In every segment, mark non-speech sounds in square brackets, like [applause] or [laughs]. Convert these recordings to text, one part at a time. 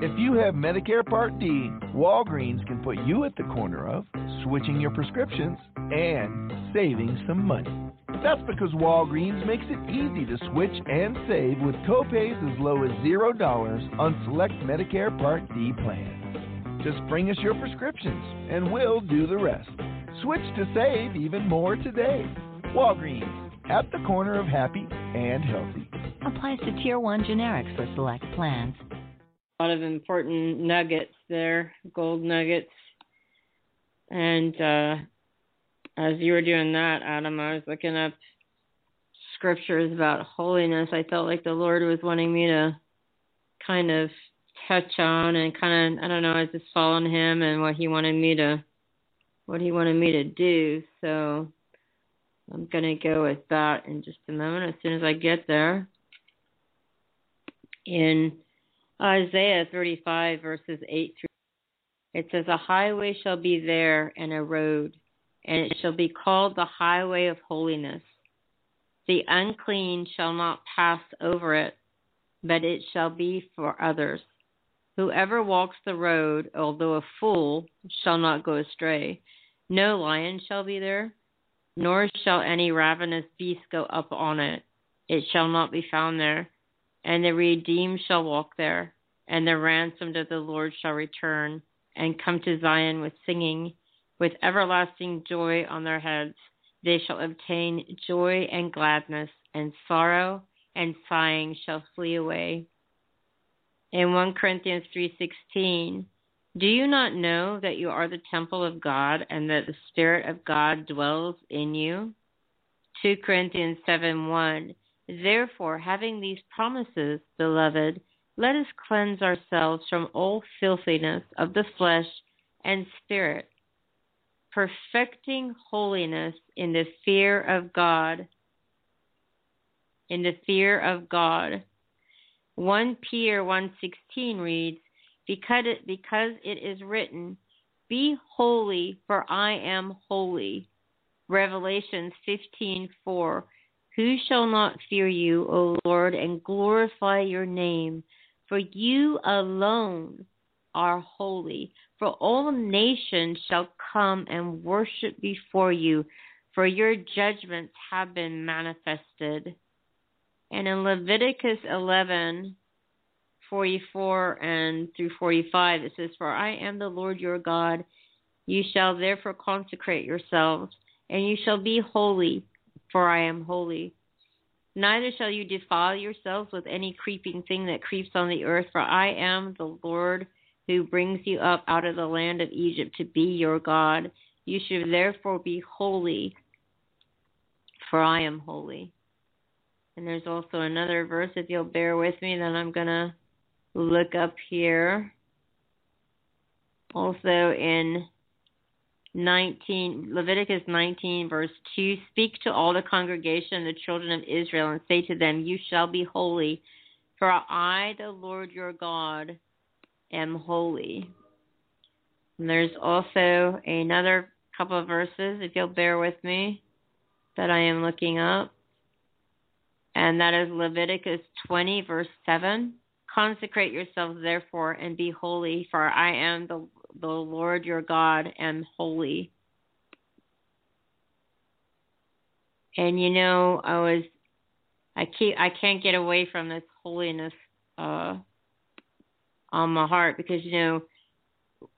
If you have Medicare Part D, Walgreens can put you at the corner of switching your prescriptions and saving some money. That's because Walgreens makes it easy to switch and save with copays as low as $0 on select Medicare Part D plans. Just bring us your prescriptions and we'll do the rest. Switch to save even more today. Walgreens, at the corner of happy and healthy. Applies to Tier 1 generics for select plans. Lot of important nuggets there, gold nuggets. And uh, as you were doing that, Adam, I was looking up scriptures about holiness. I felt like the Lord was wanting me to kind of touch on and kind of, I don't know, I just following Him and what He wanted me to, what He wanted me to do. So I'm gonna go with that in just a moment as soon as I get there. In Isaiah 35 verses 8 through it says, A highway shall be there and a road and it shall be called the highway of holiness. The unclean shall not pass over it, but it shall be for others. Whoever walks the road, although a fool, shall not go astray. No lion shall be there, nor shall any ravenous beast go up on it. It shall not be found there. And the redeemed shall walk there, and the ransomed of the Lord shall return, and come to Zion with singing with everlasting joy on their heads. They shall obtain joy and gladness, and sorrow and sighing shall flee away. In 1 Corinthians 3:16, do you not know that you are the temple of God and that the spirit of God dwells in you? 2 Corinthians 7:1 Therefore, having these promises, beloved, let us cleanse ourselves from all filthiness of the flesh and spirit perfecting holiness in the fear of God. In the fear of God. 1 Peter 1:16 reads, because it, because it is written, Be holy, for I am holy. Revelations 15:4 Who shall not fear you, O Lord, and glorify your name? For you alone are holy. For all nations shall come and worship before you, for your judgments have been manifested. And in Leviticus 11, 44 and through 45, it says, For I am the Lord your God. You shall therefore consecrate yourselves, and you shall be holy, for I am holy. Neither shall you defile yourselves with any creeping thing that creeps on the earth, for I am the Lord who brings you up out of the land of Egypt to be your God. You should therefore be holy, for I am holy. And there's also another verse, if you'll bear with me, that I'm going to look up here. Also in 19 Leviticus 19 verse 2 speak to all the congregation the children of Israel and say to them you shall be holy for I the Lord your God am holy. And there's also another couple of verses, if you'll bear with me, that I am looking up. And that is Leviticus 20, verse 7. Consecrate yourselves, therefore, and be holy, for I am the, the Lord your God, am holy. And you know, I was, I keep, I can't get away from this holiness uh, on my heart because you know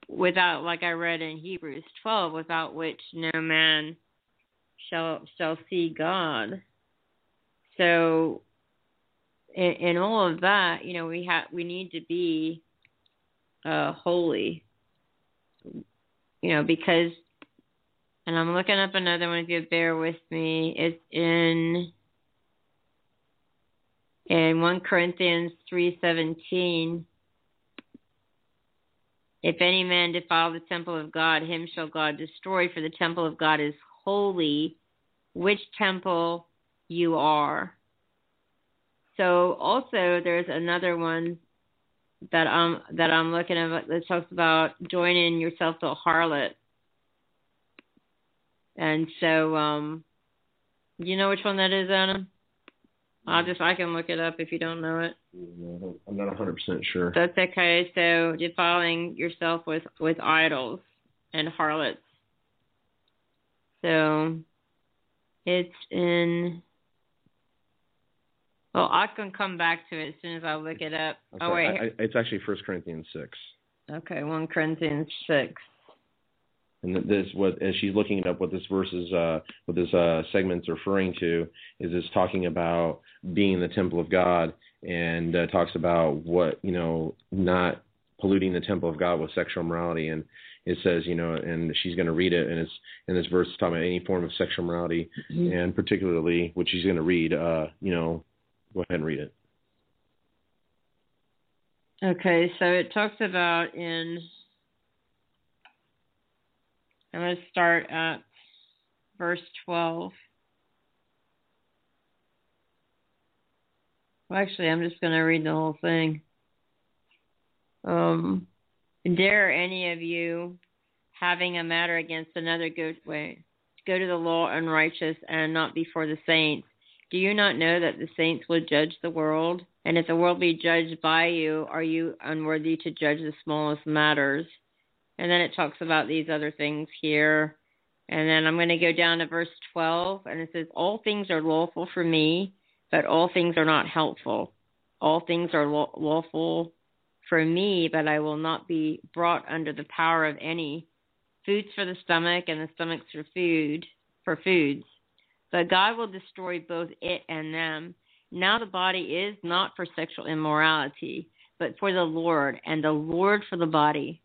without like I read in Hebrews 12 without which no man shall shall see God so in, in all of that you know we have we need to be uh holy you know because and I'm looking up another one if you bear with me it's in in 1 Corinthians 3:17 if any man defile the temple of God, him shall God destroy, for the temple of God is holy, which temple you are. So also there's another one that I'm that I'm looking at that talks about joining yourself to a harlot. And so um you know which one that is, Adam? I'll just I can look it up if you don't know it. I'm not 100 percent sure. That's okay. So defiling yourself with with idols and harlots. So it's in. Well, I can come back to it as soon as I look it up. Okay, Oh wait. I, I, it's actually First Corinthians six. okay, one Corinthians six. And th- this, what as she's looking it up, what this verse is, uh, what this uh, segment's referring to, is it's talking about being the temple of God, and uh, talks about what you know, not polluting the temple of God with sexual morality, and it says, you know, and she's going to read it, and it's in this verse talking about any form of sexual morality, and particularly what she's going to read, uh, you know, go ahead and read it. Okay, so it talks about in. I'm going to start at verse 12. Well, actually, I'm just going to read the whole thing. Um, dare any of you, having a matter against another, go wait, go to the law unrighteous and not before the saints? Do you not know that the saints will judge the world? And if the world be judged by you, are you unworthy to judge the smallest matters? And then it talks about these other things here. And then I'm going to go down to verse 12, and it says, All things are lawful for me, but all things are not helpful. All things are law- lawful for me, but I will not be brought under the power of any. Foods for the stomach, and the stomach's for food, for foods. But God will destroy both it and them. Now the body is not for sexual immorality, but for the Lord, and the Lord for the body.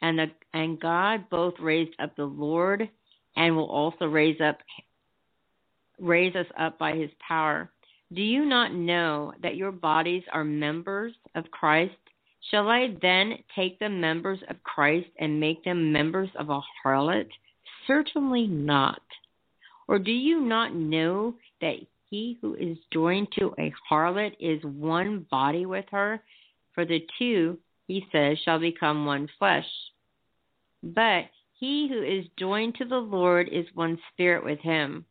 And the and God both raised up the Lord and will also raise up raise us up by his power. Do you not know that your bodies are members of Christ? Shall I then take the members of Christ and make them members of a harlot? Certainly not. Or do you not know that he who is joined to a harlot is one body with her? For the two, he says, shall become one flesh. But he who is joined to the Lord is one spirit with him.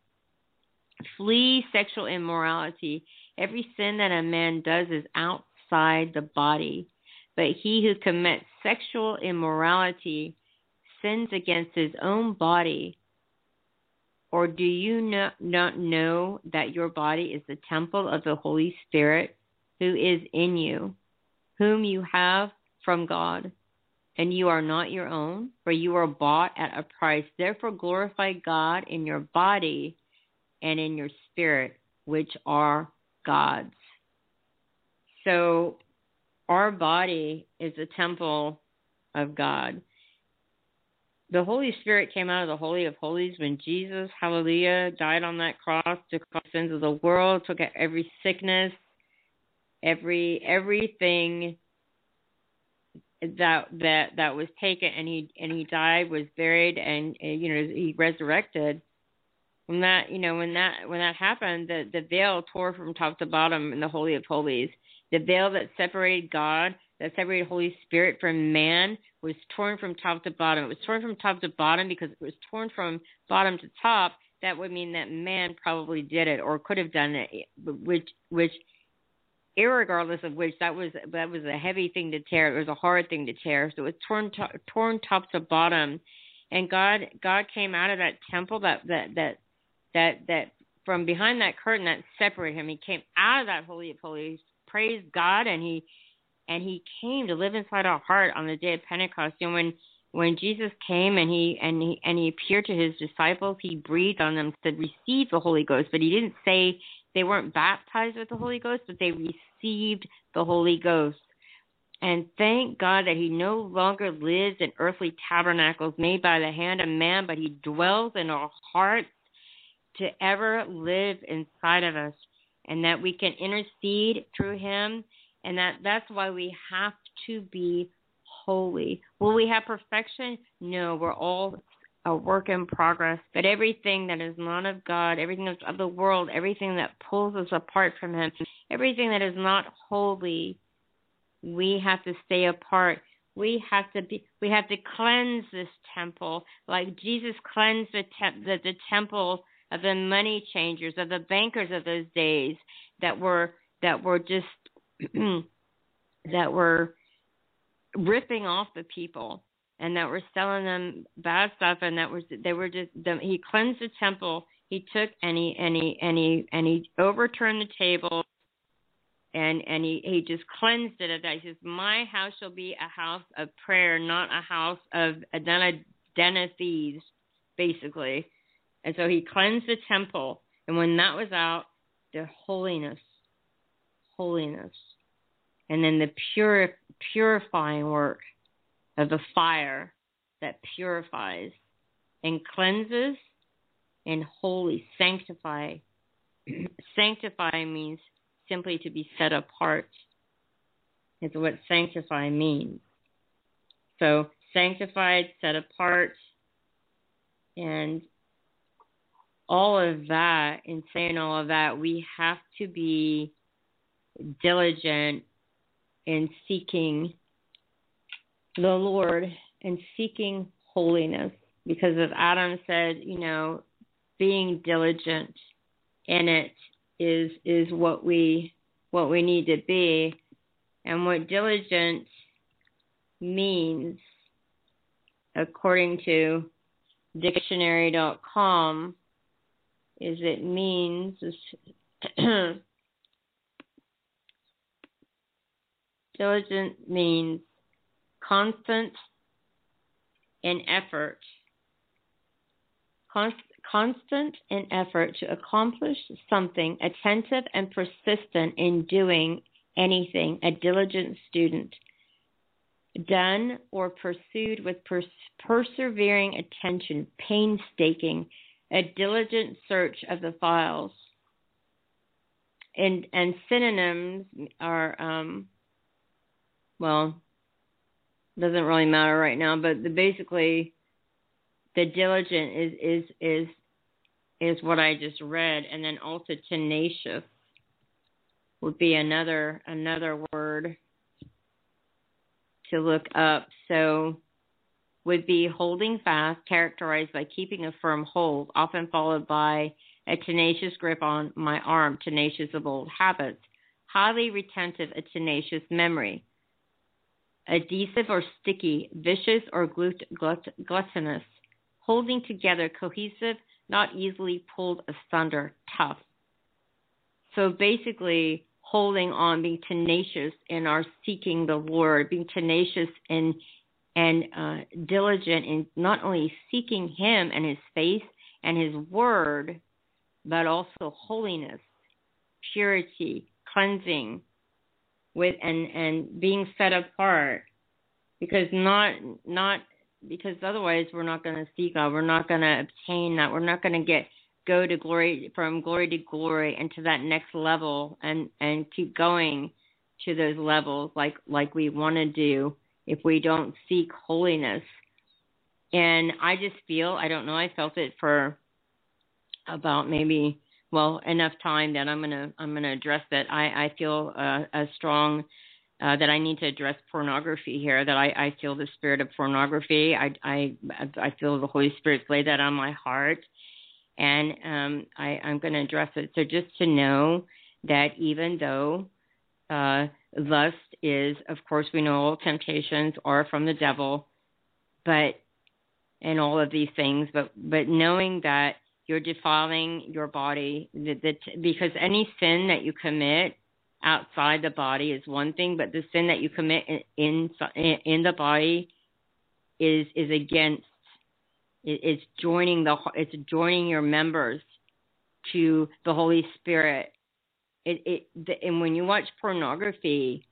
Flee sexual immorality. Every sin that a man does is outside the body, but he who commits sexual immorality sins against his own body. Or do you not, not know that your body is the temple of the Holy Spirit who is in you, whom you have from God? And you are not your own, for you are bought at a price. Therefore, glorify God in your body and in your spirit, which are God's. So, our body is a temple of God. The Holy Spirit came out of the Holy of Holies when Jesus, hallelujah, died on that cross, took the sins of the world, took out every sickness, every everything that that that was taken and he and he died was buried and you know he resurrected. When that you know when that when that happened the the veil tore from top to bottom in the holy of holies. The veil that separated god that separated holy spirit from man was torn from top to bottom it was torn from top to bottom because it was torn from bottom to top that would mean that man probably did it or could have done it which which irregardless of which that was that was a heavy thing to tear. It was a hard thing to tear. So it was torn to, torn top to bottom, and God God came out of that temple that that that that that from behind that curtain that separated him. He came out of that holy of holies. Praise God, and he and he came to live inside our heart on the day of Pentecost. And when when Jesus came and he and he and he appeared to his disciples, he breathed on them, said, "Receive the Holy Ghost." But he didn't say they weren't baptized with the Holy Ghost, but they received the Holy Ghost. And thank God that He no longer lives in earthly tabernacles made by the hand of man, but He dwells in our hearts to ever live inside of us, and that we can intercede through Him, and that that's why we have to be holy. Will we have perfection? No, we're all a work in progress. But everything that is not of God, everything that's of the world, everything that pulls us apart from Him, everything that is not holy, we have to stay apart. We have to be. We have to cleanse this temple, like Jesus cleansed the, the, the temple of the money changers, of the bankers of those days that were that were just [clears throat] that were ripping off the people and that were selling them bad stuff and that was they were just the, he cleansed the temple he took and he and he and he and he overturned the table and and he he just cleansed it of that. He says my house shall be a house of prayer not a house of a den of thieves basically. And so he cleansed the temple. And when that was out the holiness holiness and then the pure purifying work of the fire that purifies and cleanses and holy sanctify [clears throat] sanctify means simply to be set apart is what sanctify means. So sanctified set apart and all of that in saying all of that we have to be diligent in seeking the Lord and seeking holiness. Because as Adam said, you know, being diligent in it is is what we what we need to be. And what diligent means, according to dictionary.com, is it means [clears throat] diligent means constant in effort. Const, constant in effort to accomplish something, attentive and persistent in doing anything, a diligent student. Done or pursued with pers- persevering attention, painstaking, a diligent search of the files. And, and synonyms are, um, well, doesn't really matter right now, but the, basically the diligent is is is is what I just read, and then also tenacious would be another another word to look up. So would be holding fast, characterized by keeping a firm hold, often followed by a tenacious grip on my arm, tenacious of old habits, highly retentive, a tenacious memory adhesive or sticky, vicious or glut- glut- gluttonous, holding together, cohesive, not easily pulled asunder, tough. So basically, holding on, being tenacious in our seeking the Lord, being tenacious and and uh, diligent in not only seeking Him and His face and His Word, but also holiness, purity, cleansing, with and and being set apart because not not because otherwise we're not going to seek God. We're not going to obtain that. We're not going to get go to glory from glory to glory and to that next level and and keep going to those levels like like we want to do if we don't seek holiness. And I just feel I don't know I felt it for about maybe well enough time that I'm gonna I'm gonna address that. I I feel uh, a strong uh, that I need to address pornography here. That I I feel the spirit of pornography. I I I feel the Holy Spirit's laid that on my heart, and um I I'm gonna address it. So just to know that even though uh, lust is, of course, we know all temptations are from the devil, but and all of these things, but but knowing that you're defiling your body. That, that because any sin that you commit outside the body is one thing but the sin that you commit in in, in the body is is against it's joining the it's joining your members to the holy spirit. It it the, and when you watch pornography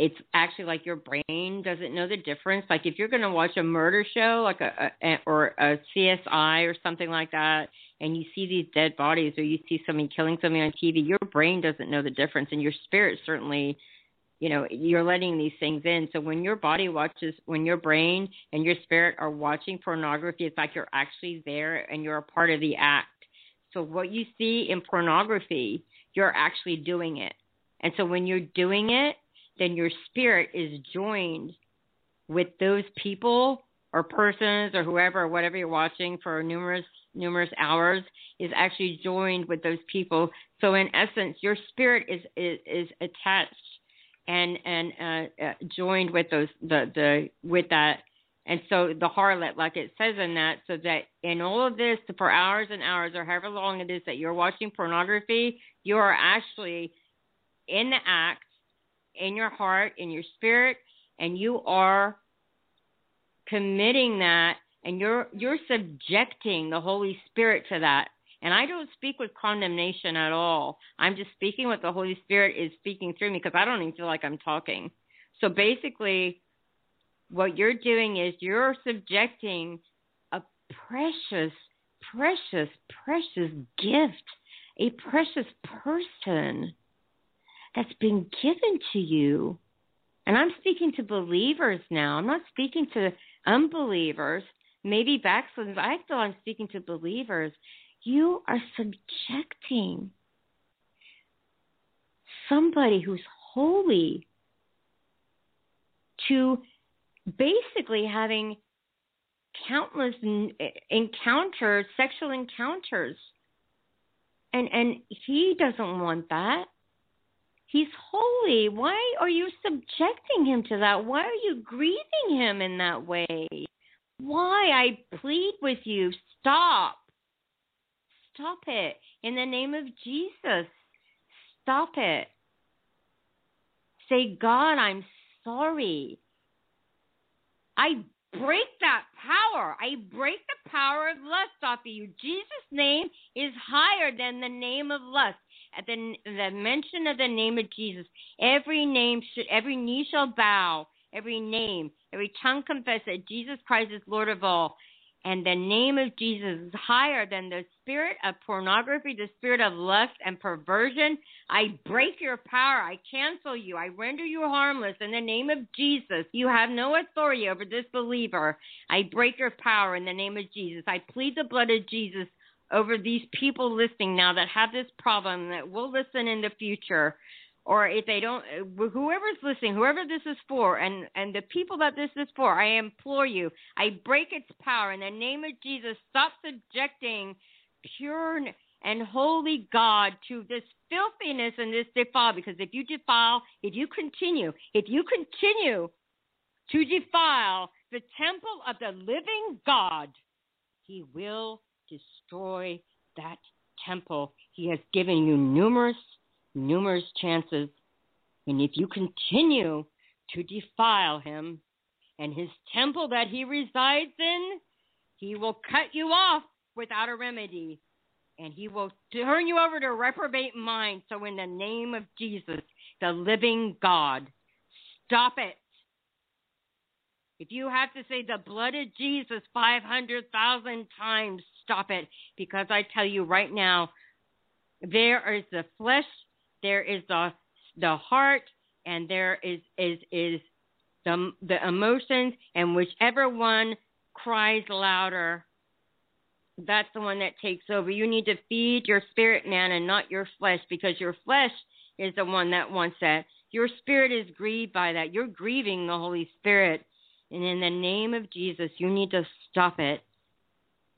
it's actually like your brain doesn't know the difference. Like if you're going to watch a murder show, like a, a or a CSI or something like that, and you see these dead bodies or you see somebody killing somebody on TV, your brain doesn't know the difference, and your spirit certainly, you know, you're letting these things in. So when your body watches, when your brain and your spirit are watching pornography, it's like you're actually there and you're a part of the act. So what you see in pornography, you're actually doing it. And so when you're doing it, then your spirit is joined with those people or persons or whoever or whatever you're watching for numerous numerous hours is actually joined with those people. So in essence, your spirit is is, is attached and and uh, uh, joined with those the the with that. And so the harlot, like it says in that, so that in all of this, for hours and hours, or however long it is that you're watching pornography, you are actually in the act, in your heart, in your spirit, and you are committing that and you're you're subjecting the Holy Spirit to that. And I don't speak with condemnation at all. I'm just speaking what the Holy Spirit is speaking through me because I don't even feel like I'm talking. So basically, what you're doing is you're subjecting a precious, precious, precious gift, a precious person that's been given to you. And I'm speaking to believers now. I'm not speaking to unbelievers maybe backsliders, I feel I'm speaking to believers. You are subjecting somebody who's holy to basically having countless encounters, sexual encounters. And and he doesn't want that. He's holy. Why are you subjecting him to that? Why are you grieving him in that way? Why? I plead with you. Stop. Stop it. In the name of Jesus. Stop it. Say, God, I'm sorry. I break that power. I break the power of lust off of you. Jesus' name is higher than the name of lust. At the, the mention of the name of Jesus, every name should, every knee shall bow, every name, every tongue confess that Jesus Christ is Lord of all. And the name of Jesus is higher than the spirit of pornography, the spirit of lust and perversion. I break your power. I cancel you. I render you harmless in the name of Jesus. You have no authority over this believer. I break your power in the name of Jesus. I plead the blood of Jesus over these people listening now that have this problem that will listen in the future or if they don't whoever's listening whoever this is for and and the people that this is for i implore you i break its power in the name of jesus. Stop subjecting pure and holy god to this filthiness and this defile because if you defile if you continue if you continue to defile the temple of the living god he will destroy that temple he has given you numerous numerous chances. And if you continue to defile him and his temple that he resides in, he will cut you off without a remedy. And he will turn you over to reprobate mind. So, in the name of Jesus, the living God, stop it. If you have to say the blood of Jesus 500,000 times, stop it. Because I tell you right now, there is the flesh there is the the heart, and there is is is the the emotions, and whichever one cries louder, that's the one that takes over. You need to feed your spirit man and not your flesh, because your flesh is the one that wants that. Your spirit is grieved by that. You're grieving the Holy Spirit. And in the name of Jesus, you need to stop it.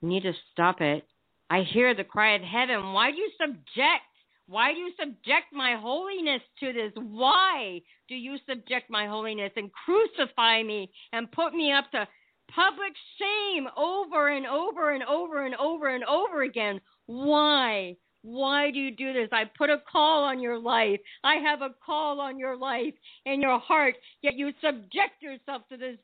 You need to stop it. I hear the cry of heaven. Why do you subject why do you subject my holiness to this? Why do you subject my holiness and crucify me and put me up to public shame over and over and over and over and over again? Why? Why do you do this? I put a call on your life. I have a call on your life and your heart, yet you subject yourself to this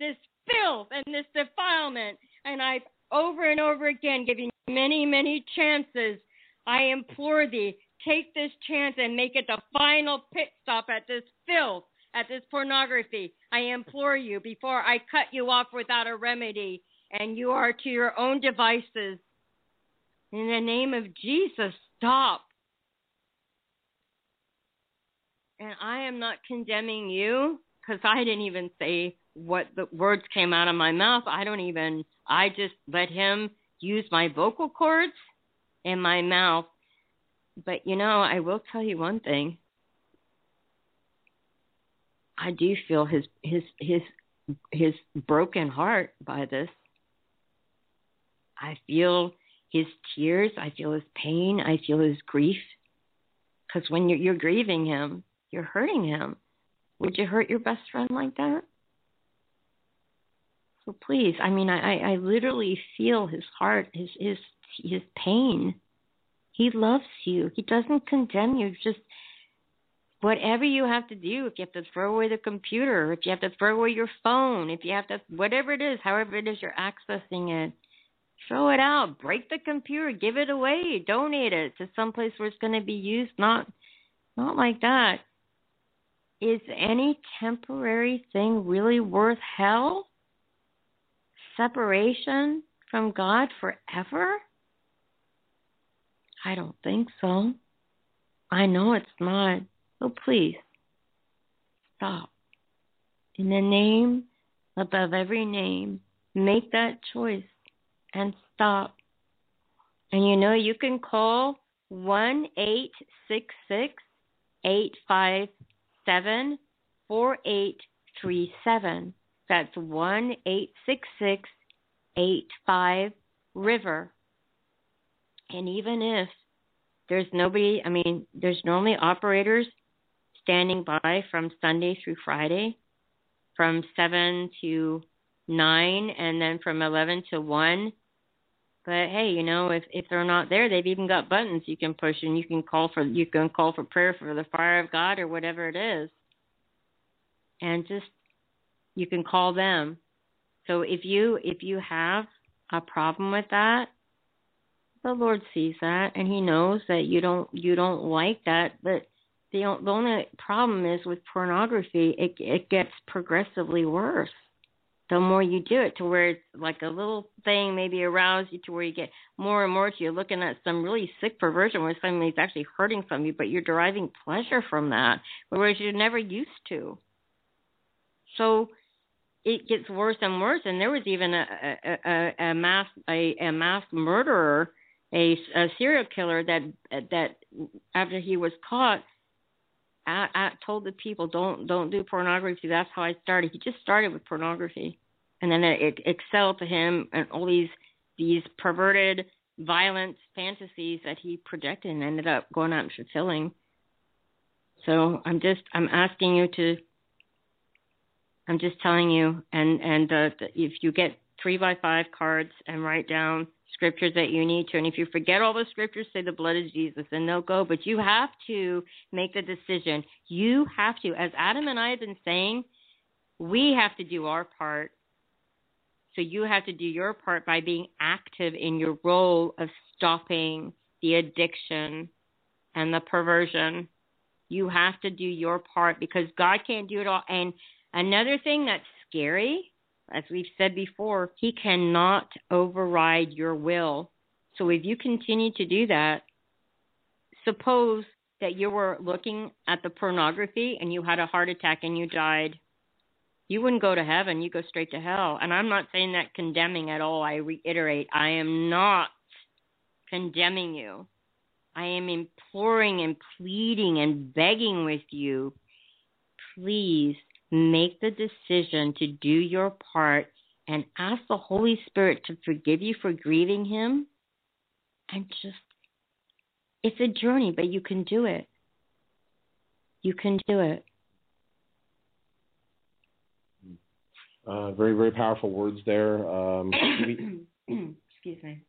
this filth and this defilement. And I've over and over again giving many, many chances. I implore thee, take this chance and make it the final pit stop at this filth, at this pornography. I implore you before I cut you off without a remedy and you are to your own devices. In the name of Jesus, stop. And I am not condemning you because I didn't even say what the words came out of my mouth. I don't even, I just let him use my vocal cords and my mouth but you know, I will tell you one thing. I do feel his his his his broken heart by this. I feel his tears. I feel his pain. I feel his grief. Because when you're, you're grieving him, you're hurting him. Would you hurt your best friend like that? So please, I mean, I, I literally feel his heart, his his his pain. He loves you. He doesn't condemn you. Just whatever you have to do, if you have to throw away the computer, if you have to throw away your phone, if you have to, whatever it is, however it is you're accessing it, throw it out, break the computer, give it away, donate it to some place where it's going to be used. Not, not like that. Is any temporary thing really worth hell? Separation from God forever? I don't think so. I know it's not. So please, stop. In the name above every name, make that choice and stop. And you know, you can call 1 866 857 4837. That's 1 866 85 River. And even if there's nobody, I mean, there's normally operators standing by from Sunday through Friday from 7 to 9 and then from 11 to 1. But hey, you know, if if they're not there, they've even got buttons you can push and you can call for you can call for prayer for the fire of God or whatever it is. And just you can call them. So if you if you have a problem with that, the Lord sees that and he knows that you don't you don't like that, but the the only problem is with pornography, it it gets progressively worse. The more you do it, to where it's like a little thing maybe arouse you to where you get more and more to you're looking at some really sick perversion where somebody's actually hurting from you, but you're deriving pleasure from that, whereas you're never used to. So it gets worse and worse, and there was even a a, a, a mass a, a mass murderer, a, a serial killer that that after he was caught I, I told the people don't don't do pornography. That's how I started. He just started with pornography, and then it, it excelled to him and all these these perverted, violent fantasies that he projected and ended up going out and fulfilling. So I'm just I'm asking you to. I'm just telling you, and and uh, if you get three by five cards and write down scriptures that you need to. And if you forget all the scriptures, say the blood of Jesus and they'll go. But you have to make the decision. You have to, as Adam and I have been saying, we have to do our part. So you have to do your part by being active in your role of stopping the addiction and the perversion. You have to do your part because God can't do it all. And another thing that's scary as we've said before, he cannot override your will. So if you continue to do that, suppose that you were looking at the pornography and you had a heart attack and you died. You wouldn't go to heaven, you go straight to hell. And I'm not saying that condemning at all. I reiterate, I am not condemning you. I am imploring and pleading and begging with you, please make the decision to do your part and ask the Holy Spirit to forgive you for grieving Him. And just, it's a journey, but you can do it. You can do it. Uh, very, very powerful words there. Um, [coughs] Excuse me.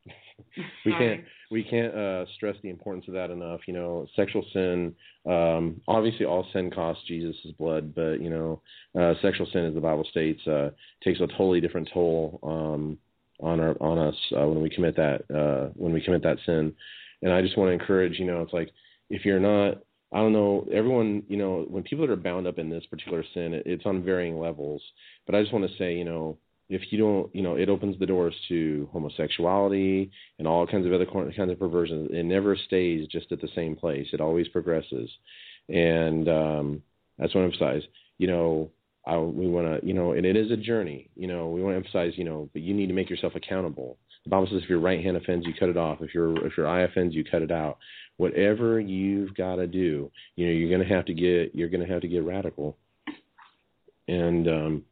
We can't we can't uh, stress the importance of that enough. You know, sexual sin. Um, obviously, all sin costs Jesus' blood, but you know, uh, sexual sin, as the Bible states, uh, takes a totally different toll um, on our on us uh, when we commit that uh, when we commit that sin. And I just want to encourage. You know, it's like if you're not I don't know. Everyone, you know, when people that are bound up in this particular sin, it, it's on varying levels. But I just want to say, you know, if you don't, you know, it opens the doors to homosexuality and all kinds of other kinds of perversions. It never stays just at the same place. It always progresses, and um, that's what I emphasize. You know, I, we want to, you know, and it is a journey. You know, we want to emphasize, you know, but you need to make yourself accountable. The Bible says if your right hand offends, you cut it off. If your if your eye offends, you cut it out. Whatever you've got to do, you know, you're going to have to get you're going to have to get radical. And um,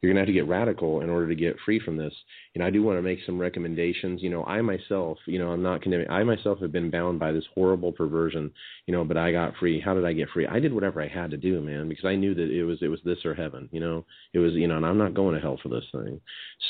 you're going to have to get radical in order to get free from this. You know, I do want to make some recommendations. You know, I myself, you know, I'm not condemning. I myself have been bound by this horrible perversion. You know, but I got free. How did I get free? I did whatever I had to do, man, because I knew that it was it was this or heaven. You know, it was you know, and I'm not going to hell for this thing.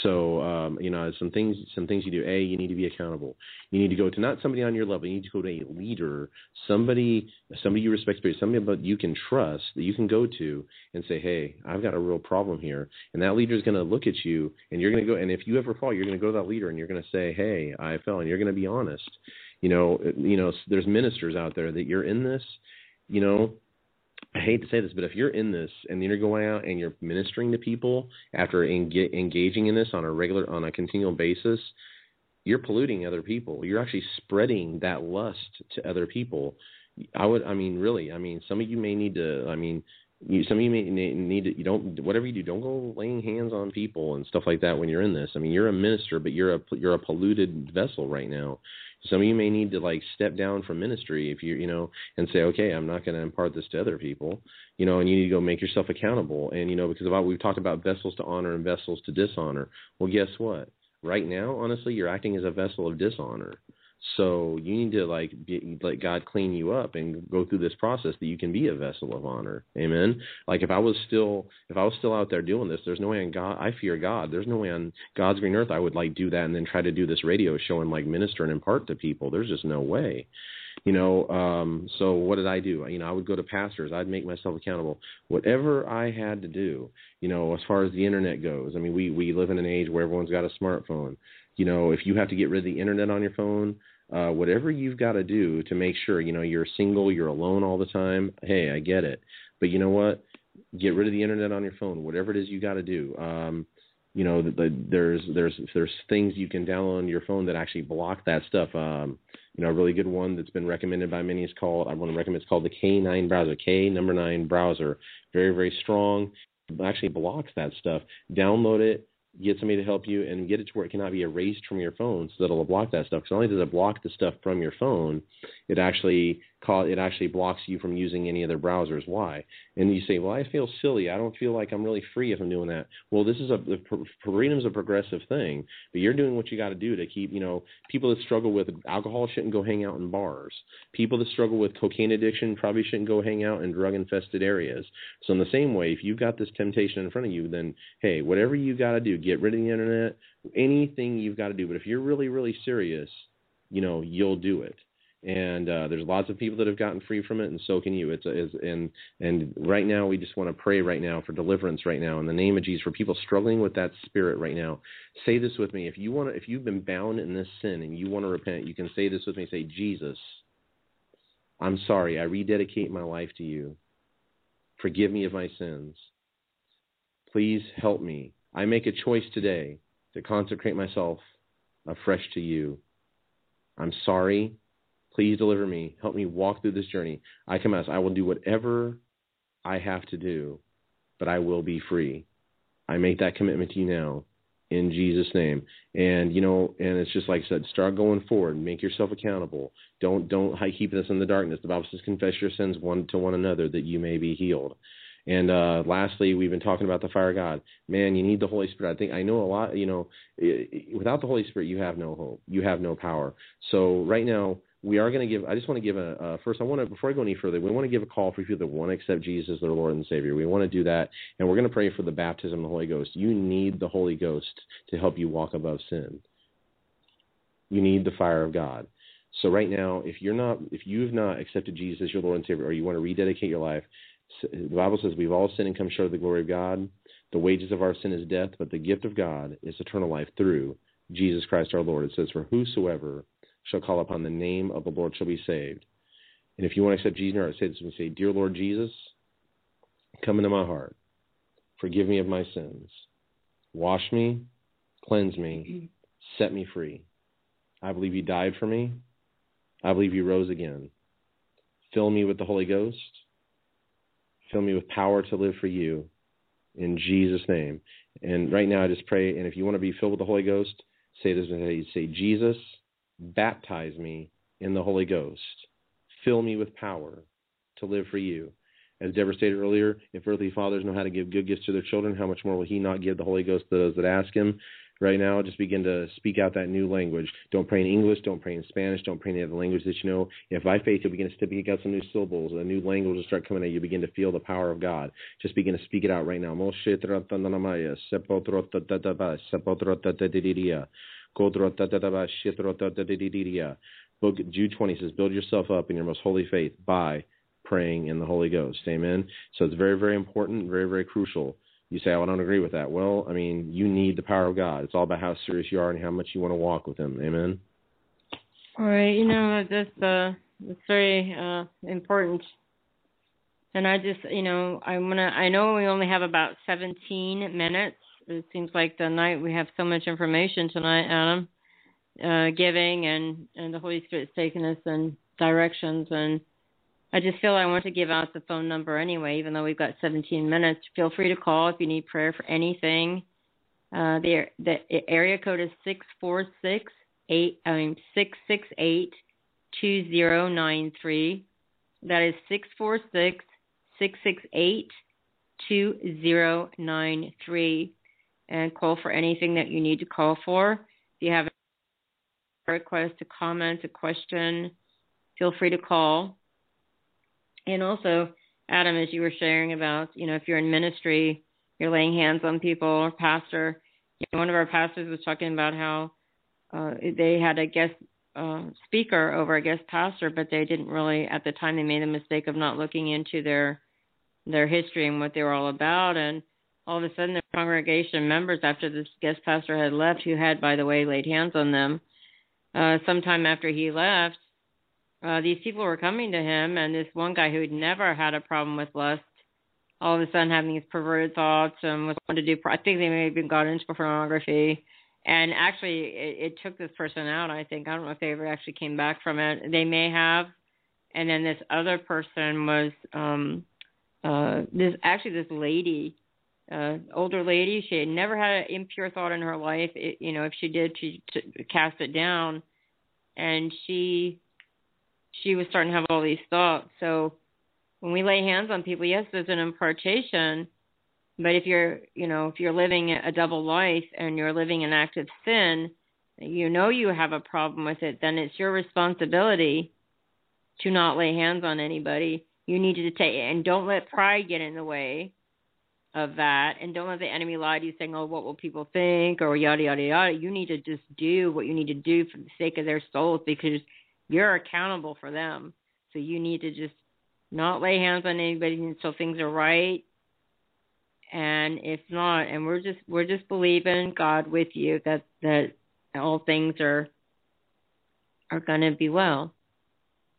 So, um, you know, some things some things you do. A, you need to be accountable. You need to go to not somebody on your level. You need to go to a leader, somebody somebody you respect, somebody that you can trust that you can go to and say, hey, I've got a real problem here, and that leader is going to look at you, and you're going to go. And if you ever fall, you're going to go to that leader, and you're going to say, hey, I fell, and you're going to be honest. You know, you know, there's ministers out there that you're in this. You know, I hate to say this, but if you're in this and you're going out and you're ministering to people after enga- engaging in this on a regular, on a continual basis, you're polluting other people. You're actually spreading that lust to other people. I would, I mean, really, I mean, some of you may need to, I mean, you, some of you may need to, you don't, whatever you do, don't go laying hands on people and stuff like that when you're in this. I mean, you're a minister, but you're a, you're a polluted vessel right now. Some of you may need to like step down from ministry if you, you know, and say, okay, I'm not going to impart this to other people, you know, and you need to go make yourself accountable. And, you know, because of, we've talked about vessels to honor and vessels to dishonor. Well, guess what? Right now, honestly, you're acting as a vessel of dishonor. So you need to like be, let God clean you up and go through this process that you can be a vessel of honor. Amen. Like if I was still if I was still out there doing this, there's no way on God. I fear God. There's no way on God's green earth I would like do that and then try to do this radio show and like minister and impart to people. There's just no way. You know, um, so what did I do? You know, I would go to pastors. I'd make myself accountable. Whatever I had to do, you know, as far as the internet goes. I mean, we we live in an age where everyone's got a smartphone you know, if you have to get rid of the internet on your phone, uh, whatever you've got to do to make sure, you know, you're single, you're alone all the time. Hey, I get it, but you know what? Get rid of the internet on your phone. Whatever it is you got to do. Um, you know, the, the, there's there's there's things you can download on your phone that actually block that stuff. Um, you know, a really good one that's been recommended by many is called I want to recommend it's called the K9 browser. K number nine browser. Very very strong. Actually blocks that stuff. Download it get somebody to help you and get it to where it cannot be erased from your phone so that it'll block that stuff. Because not only does it block the stuff from your phone, it actually call it actually blocks you from using any other browsers. Why? And you say, well, I feel silly. I don't feel like I'm really free if I'm doing that. Well, this is a freedom is a progressive thing, but you're doing what you got to do to keep. You know, people that struggle with alcohol shouldn't go hang out in bars. People that struggle with cocaine addiction probably shouldn't go hang out in drug infested areas. So in the same way, if you've got this temptation in front of you, then hey, whatever you got to do, get rid of the internet. Anything you've got to do. But if you're really really serious, you know, you'll do it and uh, there's lots of people that have gotten free from it, and so can you. It's, it's and and right now we just want to pray right now for deliverance right now in the name of Jesus for people struggling with that spirit right now. Say this with me. If you want to, if you've been bound in this sin and you want to repent, you can say this with me. Say Jesus, I'm sorry. I rededicate my life to you. Forgive me of my sins. Please help me. I make a choice today to consecrate myself afresh to you. I'm sorry Please deliver me. Help me walk through this journey. I confess I will do whatever I have to do, but I will be free. I make that commitment to you now in Jesus' name. And you know, and it's just like I said, start going forward. Make yourself accountable. Don't don't keep this in the darkness. The Bible says, confess your sins one to one another that you may be healed. And uh, lastly, we've been talking about the fire of God. Man, you need the Holy Spirit. I think I know a lot. You know, without the Holy Spirit, you have no hope. You have no power. So right now, we are going to give. I just want to give a uh, first. I want to before I go any further, we want to give a call for people that want to accept Jesus as their Lord and Savior. We want to do that, and we're going to pray for the baptism of the Holy Ghost. You need the Holy Ghost to help you walk above sin. You need the fire of God. So right now, if you're not, if you have not accepted Jesus as your Lord and Savior, or you want to rededicate your life, the Bible says we've all sinned and come short of the glory of God. The wages of our sin is death, but the gift of God is eternal life through Jesus Christ our Lord. It says, "For whosoever shall call upon the name of the Lord shall be saved. And if you want to accept Jesus, I say this and say, Dear Lord Jesus, come into my heart. Forgive me of my sins. Wash me, cleanse me, set me free. I believe you died for me. I believe you rose again. Fill me with the Holy Ghost. Fill me with power to live for you in Jesus' name. And right now I just pray, and if you want to be filled with the Holy Ghost, say this say, Jesus, baptize me in the Holy Ghost. Fill me with power to live for you. As Deborah stated earlier, if earthly fathers know how to give good gifts to their children, how much more will He not give the Holy Ghost to those that ask Him? Right now, just begin to speak out that new language. Don't pray in English. Don't pray in Spanish. Don't pray in any other language that you know. If by faith you begin to speak out some new syllables, a new language will start coming out. You begin to feel the power of God. Just begin to speak it out right now. Book Jude 20 says, "Build yourself up in your most holy faith by praying in the Holy Ghost." Amen. So it's very, very important, very, very crucial. You say, "Oh, I don't agree with that." Well, I mean, you need the power of God. It's all about how serious you are and how much you want to walk with Him. Amen. All right. You know, that's uh, that's very uh, important. And I just, you know, I'm gonna. I know we only have about 17 minutes. It seems like the night we have so much information tonight, Adam uh, giving and and the Holy Spirit's taking us in directions and I just feel I want to give out the phone number anyway, even though we've got 17 minutes. Feel free to call if you need prayer for anything. Uh, the the area code is six four six eight I mean six six eight two zero nine three. That is six four six six six eight two zero nine three, and call for anything that you need to call for. If you have a request, a comment, a question, feel free to call. And also, Adam, as you were sharing about, you know, if you're in ministry, you're laying hands on people or pastor. You know, one of our pastors was talking about how uh, they had a guest uh, speaker over a guest pastor, but they didn't really, at the time, they made the mistake of not looking into their their history and what they were all about. And all of a sudden, the congregation members, after this guest pastor had left, who had, by the way, laid hands on them, uh, sometime after he left, uh, these people were coming to him, and this one guy who had never had a problem with lust, all of a sudden having these perverted thoughts and was wanting to do. I think they may have even got into pornography, and actually it, it took this person out. I think I don't know if they ever actually came back from it. They may have, and then this other person was um, uh, this actually this lady uh, older lady. She had never had an impure thought in her life. It, you know, if she did, she t- cast it down, and she she was starting to have all these thoughts. So when we lay hands on people, yes, there's an impartation, but if you're you know if you're living a double life and you're living in active sin, you know you have a problem with it. Then it's your responsibility to not lay hands on anybody. You need to take and don't let pride get in the way of that and don't let the enemy lie to you saying, Oh, what will people think or yada yada yada. You need to just do what you need to do for the sake of their souls because you're accountable for them. So you need to just not lay hands on anybody until things are right. And if not, and we're just we're just believing God with you that that all things are are gonna be well.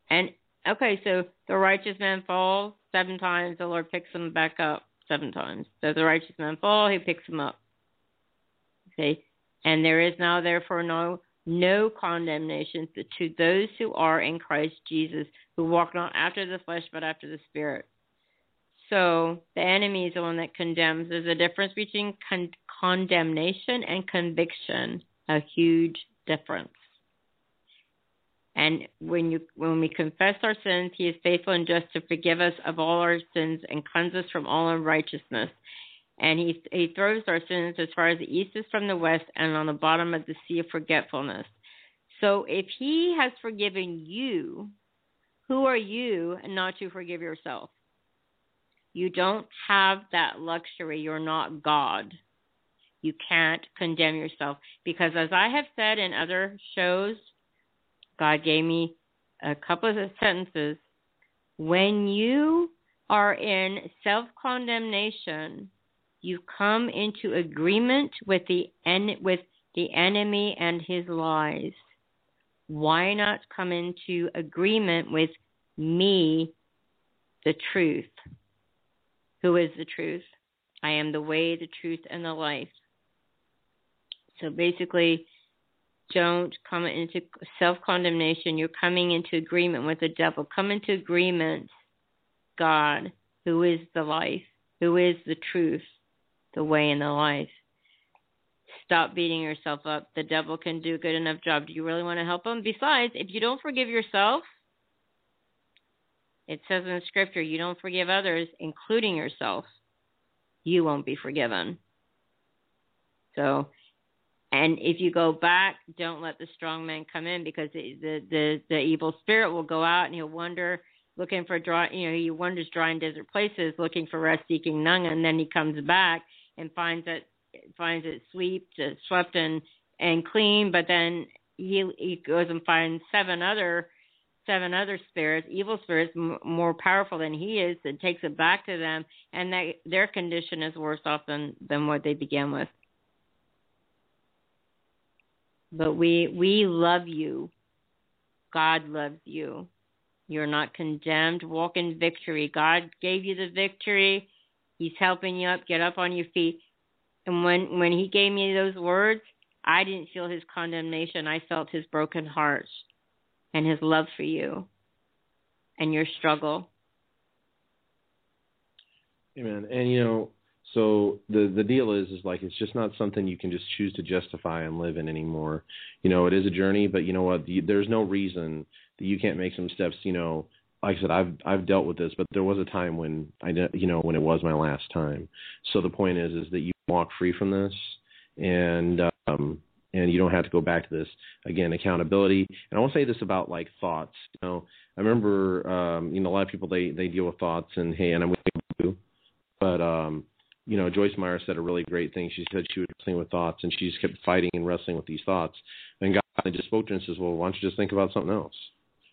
And okay, so the righteous man falls seven times, the Lord picks him back up seven times. Does the righteous man fall? He picks him up. Okay, and there is now therefore no no condemnation to those who are in Christ Jesus, who walk not after the flesh but after the Spirit. So the enemy is the one that condemns. There's a difference between con- condemnation and conviction. A huge difference. And when you when we confess our sins, he is faithful and just to forgive us of all our sins and cleanse us from all unrighteousness. And he he throws our sins as far as the east is from the west and on the bottom of the sea of forgetfulness. So if he has forgiven you, who are you not to forgive yourself? You don't have that luxury. You're not God. You can't condemn yourself because as I have said in other shows, God gave me a couple of sentences. When you are in self condemnation, you come into agreement with the en- with the enemy and his lies. Why not come into agreement with me, the truth? Who is the truth? I am the way, the truth, and the life. So basically, don't come into self condemnation. You're coming into agreement with the devil. Come into agreement, God, who is the life, who is the truth, the way, and the life. Stop beating yourself up. The devil can do a good enough job. Do you really want to help him? Besides, if you don't forgive yourself, it says in scripture, you don't forgive others, including yourself, you won't be forgiven. So, and if you go back, don't let the strong man come in because the the the, the evil spirit will go out and he'll wander looking for dry, you know, he wanders dry and desert places looking for rest, seeking none, and then he comes back and finds it finds it swept, uh, swept and and clean, but then he he goes and finds seven other seven other spirits, evil spirits m- more powerful than he is, and takes it back to them, and that their condition is worse off than than what they began with. But we we love you. God loves you. You're not condemned. Walk in victory. God gave you the victory. He's helping you up. Get up on your feet. And when when he gave me those words, I didn't feel his condemnation. I felt his broken heart and his love for you and your struggle. Amen. And you know, so the the deal is is like it's just not something you can just choose to justify and live in anymore. You know, it is a journey, but you know what? there's no reason that you can't make some steps. You know, like I said, I've I've dealt with this, but there was a time when I you know when it was my last time. So the point is is that you walk free from this, and um, and you don't have to go back to this again. Accountability, and I to say this about like thoughts. You know, I remember um, you know a lot of people they they deal with thoughts, and hey, and I'm with you, but um, you know, Joyce Meyer said a really great thing. She said she was wrestling with thoughts, and she just kept fighting and wrestling with these thoughts. And God just spoke to her and says, "Well, why don't you just think about something else?"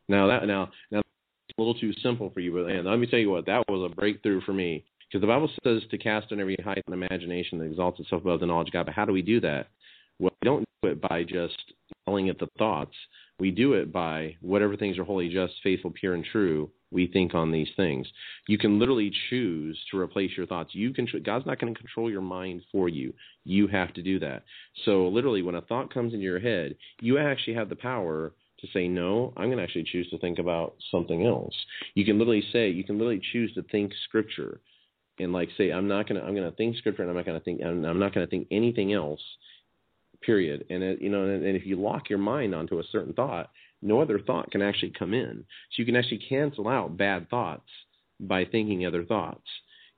Now that now now a little too simple for you, but and let me tell you what, that was a breakthrough for me because the Bible says to cast on every height and imagination that exalts itself above the knowledge of God. But how do we do that? Well, we don't do it by just yelling at the thoughts. We do it by whatever things are holy, just, faithful, pure, and true. We think on these things. You can literally choose to replace your thoughts. You can. God's not going to control your mind for you. You have to do that. So literally, when a thought comes into your head, you actually have the power to say no. I'm going to actually choose to think about something else. You can literally say. You can literally choose to think Scripture, and like say, I'm not going to. I'm going to think Scripture, and I'm not going to think. I'm not going to think anything else period. And it, you know, and, and if you lock your mind onto a certain thought, no other thought can actually come in. So you can actually cancel out bad thoughts by thinking other thoughts.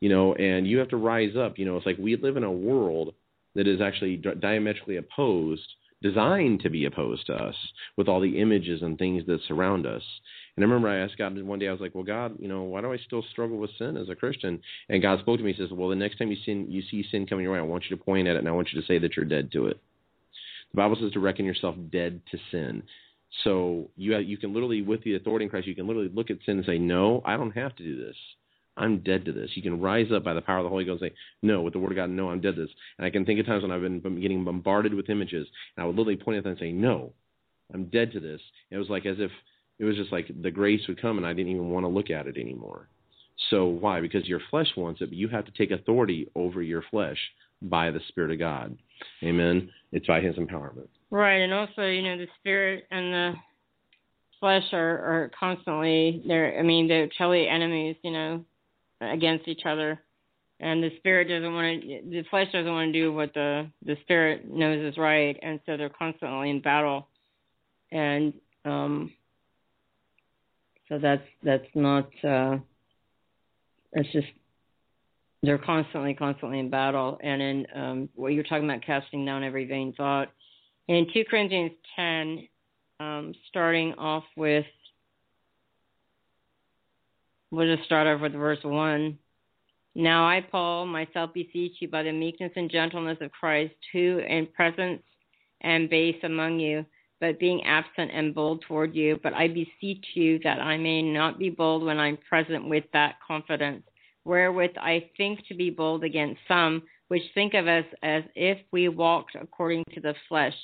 You know, and you have to rise up. You know, it's like we live in a world that is actually diametrically opposed, designed to be opposed to us with all the images and things that surround us. And I remember I asked God one day, I was like, "Well, God, you know, why do I still struggle with sin as a Christian?" And God spoke to me. He says, "Well, the next time you sin, you see sin coming your way, I want you to point at it, and I want you to say that you're dead to it." The Bible says to reckon yourself dead to sin. So you have, you can literally, with the authority in Christ, you can literally look at sin and say, "No, I don't have to do this. I'm dead to this." You can rise up by the power of the Holy Ghost and say, "No," with the Word of God, "No, I'm dead to this." And I can think of times when I've been getting bombarded with images, and I would literally point at them and say, "No, I'm dead to this." And it was like as if it was just like the grace would come, and I didn't even want to look at it anymore. So why? Because your flesh wants it, but you have to take authority over your flesh by the Spirit of God. Amen. It's by His empowerment. Right, and also, you know, the Spirit and the flesh are, are constantly they're I mean they're totally enemies, you know, against each other. And the spirit doesn't want to the flesh doesn't want to do what the the spirit knows is right and so they're constantly in battle. And um so that's that's not uh it's just they're constantly, constantly in battle. And in um, what you're talking about, casting down every vain thought. In 2 Corinthians 10, um, starting off with, we'll just start off with verse 1. Now I, Paul, myself beseech you by the meekness and gentleness of Christ, who in presence am base among you, but being absent and bold toward you. But I beseech you that I may not be bold when I'm present with that confidence wherewith I think to be bold against some, which think of us as if we walked according to the flesh.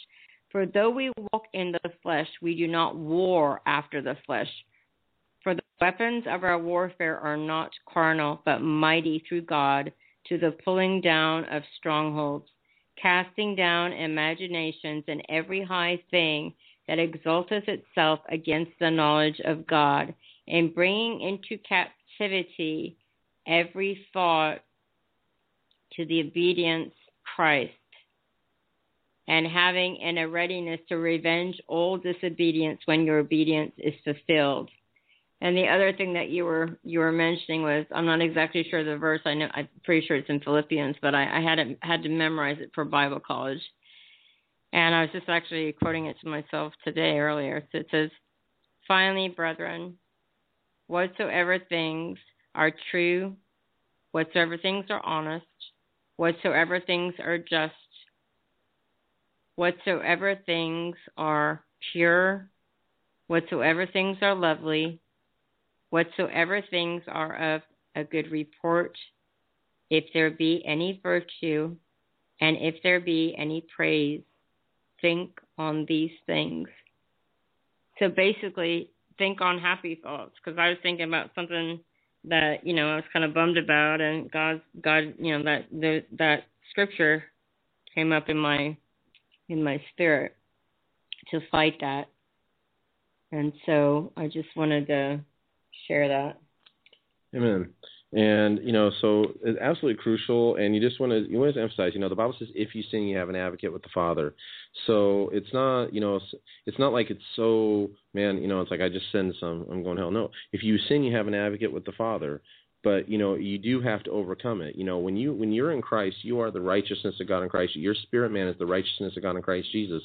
For though we walk in the flesh, we do not war after the flesh. For the weapons of our warfare are not carnal, but mighty through God to the pulling down of strongholds, casting down imaginations and every high thing that exalteth itself against the knowledge of God, and bringing into captivity every thought to the obedience Christ and having in a readiness to revenge all disobedience when your obedience is fulfilled. And the other thing that you were you were mentioning was I'm not exactly sure the verse. I know I'm pretty sure it's in Philippians, but I, I had it, had to memorize it for Bible college. And I was just actually quoting it to myself today earlier. So it says, "Finally, brethren, whatsoever things are true, whatsoever things are honest, whatsoever things are just, whatsoever things are pure, whatsoever things are lovely." whatsoever things are of a good report, if there be any virtue, and if there be any praise, think on these things. So basically, think on happy thoughts because I was thinking about something that you know I was kind of bummed about, and God, God, you know that the, that scripture came up in my in my spirit to fight that, and so I just wanted to share that. Amen. And you know, so it's absolutely crucial. And you just want to you want to emphasize, you know, the Bible says, "If you sin, you have an advocate with the Father." So it's not, you know, it's not like it's so, man, you know, it's like I just sinned some, I'm going to hell. No, if you sin, you have an advocate with the Father but you know you do have to overcome it. You know when you when you're in christ you are the righteousness of god in christ. Your spirit man is the righteousness of god in christ jesus.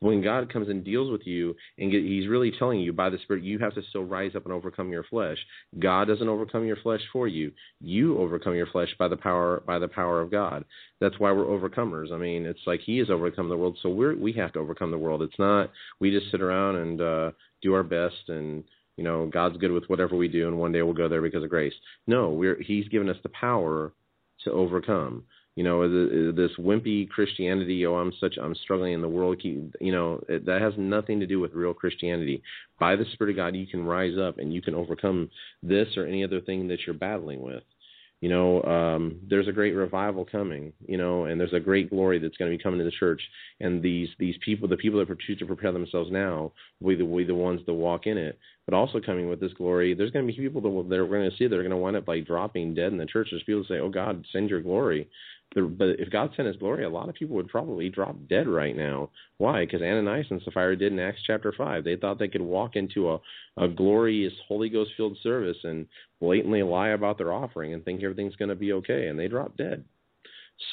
When god comes and deals with you and get, he's really telling you by the spirit you have to still rise up and overcome your flesh. God doesn't overcome your flesh for you. You overcome your flesh by the power by the power of god. That's why we're overcomers. I mean it's like he has overcome the world so we're we have to overcome the world. It's not we just sit around and uh do our best and you know, God's good with whatever we do, and one day we'll go there because of grace. No, we're He's given us the power to overcome. You know, this wimpy Christianity. Oh, I'm such I'm struggling in the world. You know, that has nothing to do with real Christianity. By the Spirit of God, you can rise up and you can overcome this or any other thing that you're battling with you know, um, there's a great revival coming, you know, and there's a great glory that's going to be coming to the church. And these these people, the people that choose to prepare themselves now, will be the, will be the ones that walk in it. But also coming with this glory, there's going to be people that, will, that are going to see that are going to wind up like dropping dead in the church. There's people that say, "Oh God, send your glory." But if God sent His glory, a lot of people would probably drop dead right now. Why? Because Ananias and Sapphira did in Acts chapter five. They thought they could walk into a, a glorious Holy Ghost filled service and blatantly lie about their offering and think everything's going to be okay, and they dropped dead.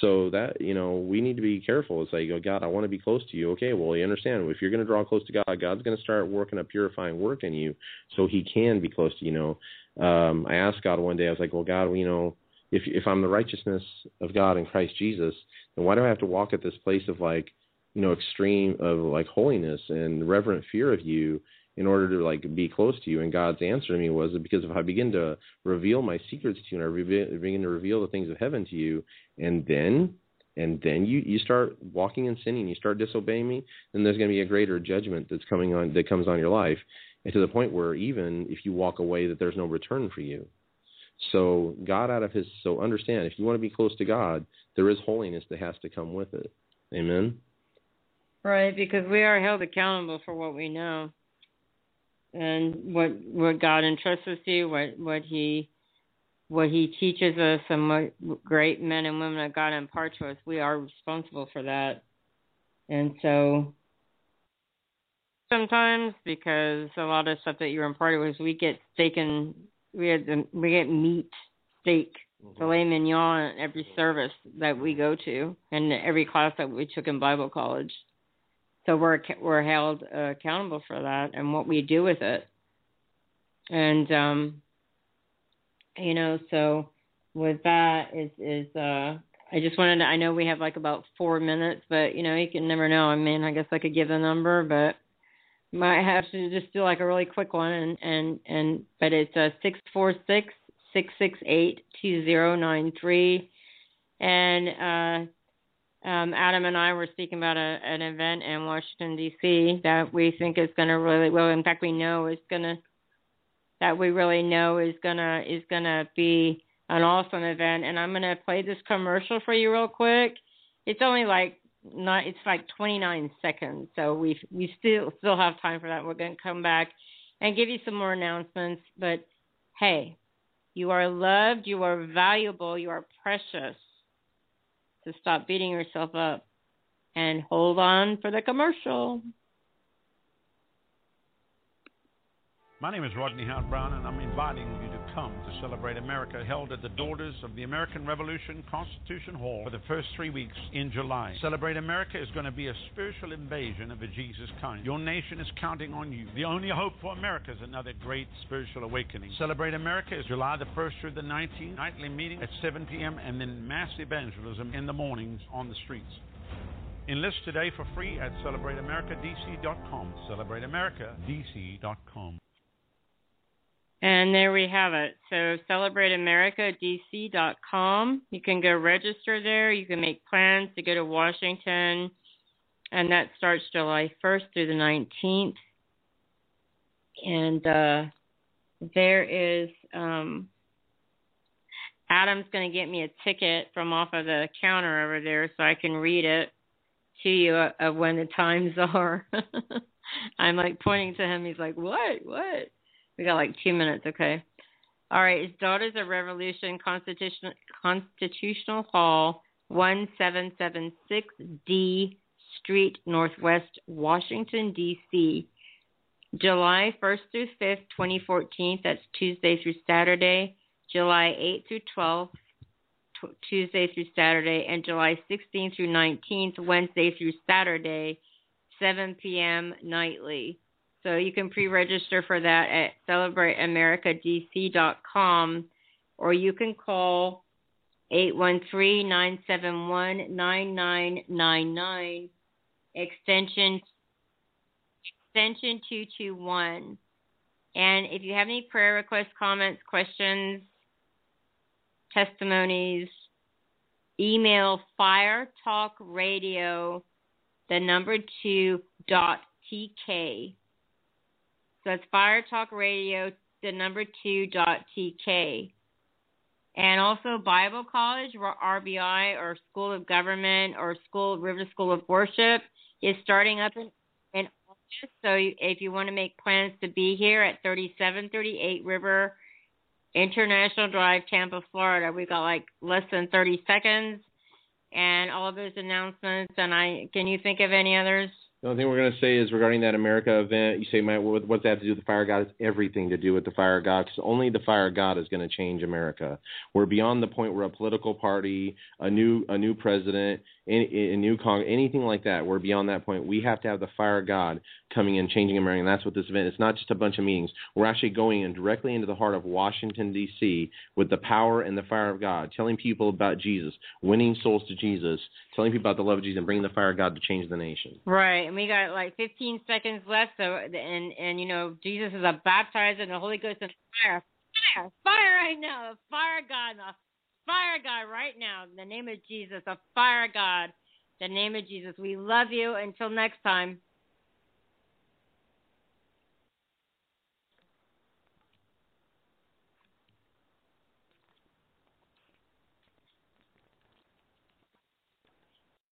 So that you know, we need to be careful. It's like, oh God, I want to be close to you. Okay, well, you understand. If you're going to draw close to God, God's going to start working a purifying work in you, so He can be close to you. Know, um, I asked God one day. I was like, well, God, you know if if I'm the righteousness of God in Christ Jesus, then why do I have to walk at this place of like, you know, extreme of like holiness and reverent fear of you in order to like be close to you? And God's answer to me was because if I begin to reveal my secrets to you and I begin to reveal the things of heaven to you, and then and then you you start walking in sinning, you start disobeying me, then there's going to be a greater judgment that's coming on that comes on your life, and to the point where even if you walk away, that there's no return for you. So God out of his so understand if you want to be close to God, there is holiness that has to come with it. Amen. Right, because we are held accountable for what we know. And what what God entrusts us to, what what he what he teaches us and what great men and women that God imparts to us, we are responsible for that. And so sometimes because a lot of stuff that you're imparted with we get taken we had the, we get meat, steak, mm-hmm. filet mignon at every service that we go to, and every class that we took in Bible college. So we're we're held uh, accountable for that and what we do with it. And um, you know, so with that is is uh, I just wanted to. I know we have like about four minutes, but you know, you can never know. I mean, I guess I could give the number, but might have to just do like a really quick one and and and but it's a six four six six six eight two zero nine three and uh um Adam and I were speaking about a, an event in Washington DC that we think is going to really well in fact we know is going to that we really know is going to is going to be an awesome event and I'm going to play this commercial for you real quick. It's only like not it's like 29 seconds so we we still still have time for that. We're going to come back and give you some more announcements but hey you are loved you are valuable you are precious so stop beating yourself up and hold on for the commercial My name is Rodney Howard Browne, and I'm inviting you to come to Celebrate America, held at the Daughters of the American Revolution Constitution Hall for the first three weeks in July. Celebrate America is going to be a spiritual invasion of a Jesus kind. Your nation is counting on you. The only hope for America is another great spiritual awakening. Celebrate America is July the 1st through the 19th, nightly meeting at 7 p.m., and then mass evangelism in the mornings on the streets. Enlist today for free at celebrateamericadc.com. Celebrateamericadc.com. And there we have it. So celebrateamericadc.com. You can go register there. You can make plans to go to Washington. And that starts July 1st through the 19th. And uh, there is um, Adam's going to get me a ticket from off of the counter over there so I can read it to you of when the times [laughs] are. I'm like pointing to him. He's like, "What? What?" We got like two minutes. Okay. All right. It's Daughters of Revolution Constitutional Constitutional Hall, one seven seven six D Street, Northwest Washington D.C. July 1st through 5th, 2014. That's Tuesday through Saturday. July 8th through 12th, Tuesday through Saturday, and July 16th through 19th, Wednesday through Saturday, 7 p.m. nightly. So you can pre register for that at celebrateamericadc.com or you can call 813 971 9999, extension, extension 221. And if you have any prayer requests, comments, questions, testimonies, email fire talk radio the number two dot tk so it's fire talk radio the number two dot tk and also bible college rbi or school of government or school river school of worship is starting up in, in august so if you want to make plans to be here at 3738 river International Drive, Tampa, Florida. we've got like less than 30 seconds, and all of those announcements. And I, can you think of any others? The only thing we're going to say is regarding that America event, you say, Matt, what's that have to do with the fire god? It's everything to do with the fire god because only the fire god is going to change America. We're beyond the point where a political party, a new a new president, a new Congress, anything like that. We're beyond that point. We have to have the fire of god coming in, changing America, and that's what this event. It's not just a bunch of meetings. We're actually going in directly into the heart of Washington D.C. with the power and the fire of God, telling people about Jesus, winning souls to Jesus, telling people about the love of Jesus, and bringing the fire of God to change the nation. Right and we got like 15 seconds left. So, and and you know, Jesus is a baptizer in the Holy Ghost and fire, fire, fire right now, fire God, the fire God right now, in the name of Jesus, the fire God, In the name of Jesus. We love you. Until next time.